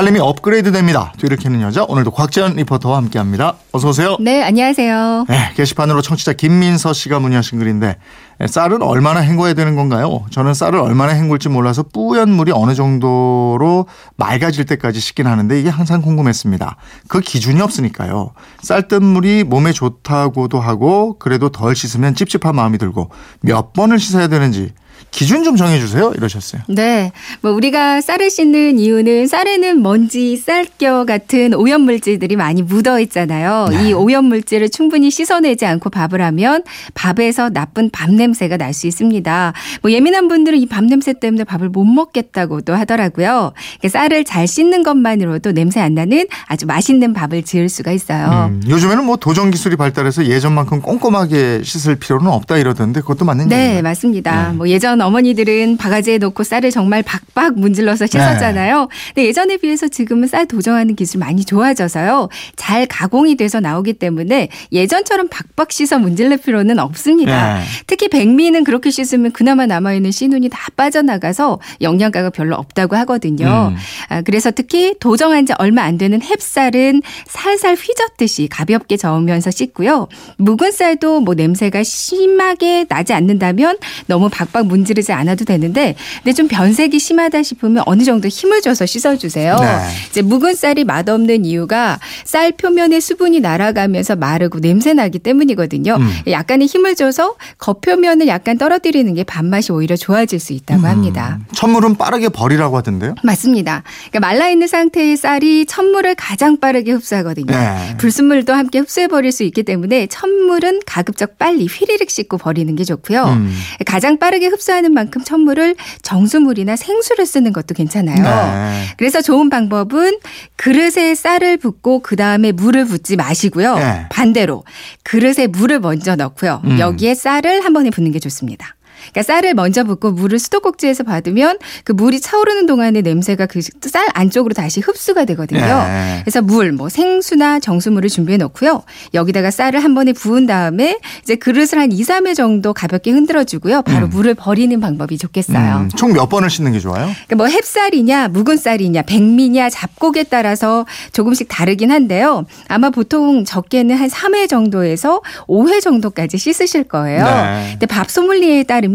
살림이 업그레이드 됩니다. 뒤를 캐는 여자 오늘도 곽지연 리포터와 함께합니다. 어서 오세요. 네, 안녕하세요. 네, 게시판으로 청취자 김민서 씨가 문의하신 글인데 쌀은 얼마나 헹궈야 되는 건가요? 저는 쌀을 얼마나 헹굴지 몰라서 뿌연 물이 어느 정도로 맑아질 때까지 씻긴 하는데 이게 항상 궁금했습니다. 그 기준이 없으니까요. 쌀뜨 물이 몸에 좋다고도 하고 그래도 덜 씻으면 찝찝한 마음이 들고 몇 번을 씻어야 되는지 기준 좀 정해주세요. 이러셨어요. 네. 뭐 우리가 쌀을 씻는 이유는 쌀에는 먼지, 쌀겨 같은 오염 물질들이 많이 묻어 있잖아요. 네. 이 오염 물질을 충분히 씻어내지 않고 밥을 하면 밥에서 나쁜 밥 냄새가 날 수 있습니다. 뭐 예민한 분들은 이 밥 냄새 때문에 밥을 못 먹겠다고도 하더라고요. 쌀을 잘 씻는 것만으로도 냄새 안 나는 아주 맛있는 밥을 지을 수가 있어요. 음, 요즘에는 뭐 도전 기술이 발달해서 예전만큼 꼼꼼하게 씻을 필요는 없다 이러던데 그것도 맞는 네, 얘기예요. 맞습니다. 네. 뭐 예전 어머니들은 바가지에 넣고 쌀을 정말 박박 문질러서 씻었잖아요. 근데 예전에 비해서 지금은 쌀 도정하는 기술이 많이 좋아져서요. 잘 가공이 돼서 나오기 때문에 예전처럼 박박 씻어 문질릴 필요는 없습니다. 네. 특히 백미는 그렇게 씻으면 그나마 남아있는 씨눈이 다 빠져나가서 영양가가 별로 없다고 하거든요. 음. 아, 그래서 특히 도정한 지 얼마 안 되는 햅쌀은 살살 휘젓듯이 가볍게 저으면서 씻고요. 묵은 쌀도 뭐 냄새가 심하게 나지 않는다면 너무 박박 문 지르지 않아도 되는데 근데 좀 변색이 심하다 싶으면 어느 정도 힘을 줘서 씻어주세요. 네. 이제 묵은 쌀이 맛없는 이유가 쌀 표면에 수분이 날아가면서 마르고 냄새 나기 때문이거든요. 음. 약간의 힘을 줘서 겉표면을 약간 떨어뜨리는 게 밥맛이 오히려 좋아질 수 있다고 합니다. 천물은 빠르게 버리라고 하던데요. 맞습니다. 그러니까 말라 있는 상태의 쌀이 천물을 가장 빠르게 흡수하거든요. 네. 불순물도 함께 흡수해 버릴 수 있기 때문에 천물은 가급적 빨리 휘리릭 씻고 버리는 게 좋고요. 음. 가장 빠르게 흡수 하는 만큼 천물을 정수물이나 생수를 쓰는 것도 괜찮아요. 네. 그래서 좋은 방법은 그릇에 쌀을 붓고 그 다음에 물을 붓지 마시고요. 네. 반대로 그릇에 물을 먼저 넣고요. 음. 여기에 쌀을 한 번에 붓는 게 좋습니다. 그러니까 쌀을 먼저 붓고 물을 수도꼭지에서 받으면 그 물이 차오르는 동안에 냄새가 그 쌀 안쪽으로 다시 흡수가 되거든요. 네. 그래서 물, 뭐 생수나 정수물을 준비해 놓고요. 여기다가 쌀을 한 번에 부은 다음에 이제 그릇을 한 2, 3회 정도 가볍게 흔들어 주고요. 바로 음. 물을 버리는 방법이 좋겠어요. 음, 총몇 번을 씻는 게 좋아요? 그러니까 뭐 햅쌀이냐 묵은 쌀이냐 백미냐 잡곡에 따라서 조금씩 다르긴 한데요. 아마 보통 적게는 한 3회 정도에서 5회 정도까지 씻으실 거예요. 네. 근데 밥 소믈리에에 따르면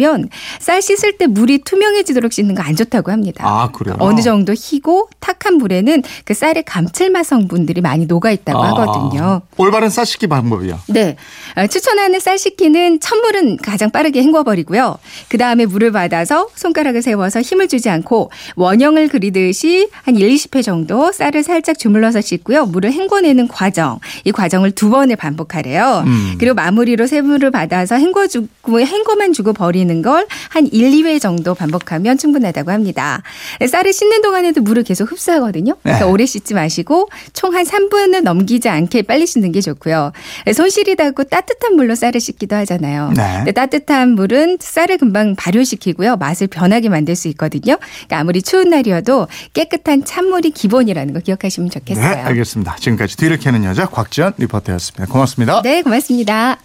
쌀 씻을 때 물이 투명해지도록 씻는 거 안 좋다고 합니다. 아 그래요. 어느 정도 희고 탁한 물에는 그 쌀의 감칠맛 성분들이 많이 녹아 있다고 아, 하거든요. 올바른 쌀 씻기 방법이요. 네. 어, 추천하는 쌀 식기는 찬물은 가장 빠르게 헹궈버리고요. 그 다음에 물을 받아서 손가락을 세워서 힘을 주지 않고 원형을 그리듯이 한 1, 20회 정도 쌀을 살짝 주물러서 씻고요. 물을 헹궈내는 과정. 이 과정을 두 번을 반복하래요. 음. 그리고 마무리로 새물을 받아서 헹궈주고, 헹궈만 주고 버리는 걸 한 1, 2회 정도 반복하면 충분하다고 합니다. 쌀을 씻는 동안에도 물을 계속 흡수하거든요. 그래서 네. 오래 씻지 마시고 총 한 3분을 넘기지 않게 빨리 씻는 게 좋고요. 손실이 닿고 따뜻한 물로 쌀을 씻기도 하잖아요. 네. 따뜻한 물은 쌀을 금방 발효시키고요. 맛을 변하게 만들 수 있거든요. 그러니까 아무리 추운 날이어도 깨끗한 찬물이 기본이라는 거 기억하시면 네, 좋겠어요. 알겠습니다. 지금까지 뒤를 캐는 여자 곽지연 리포터였습니다. 고맙습니다. 네, 고맙습니다.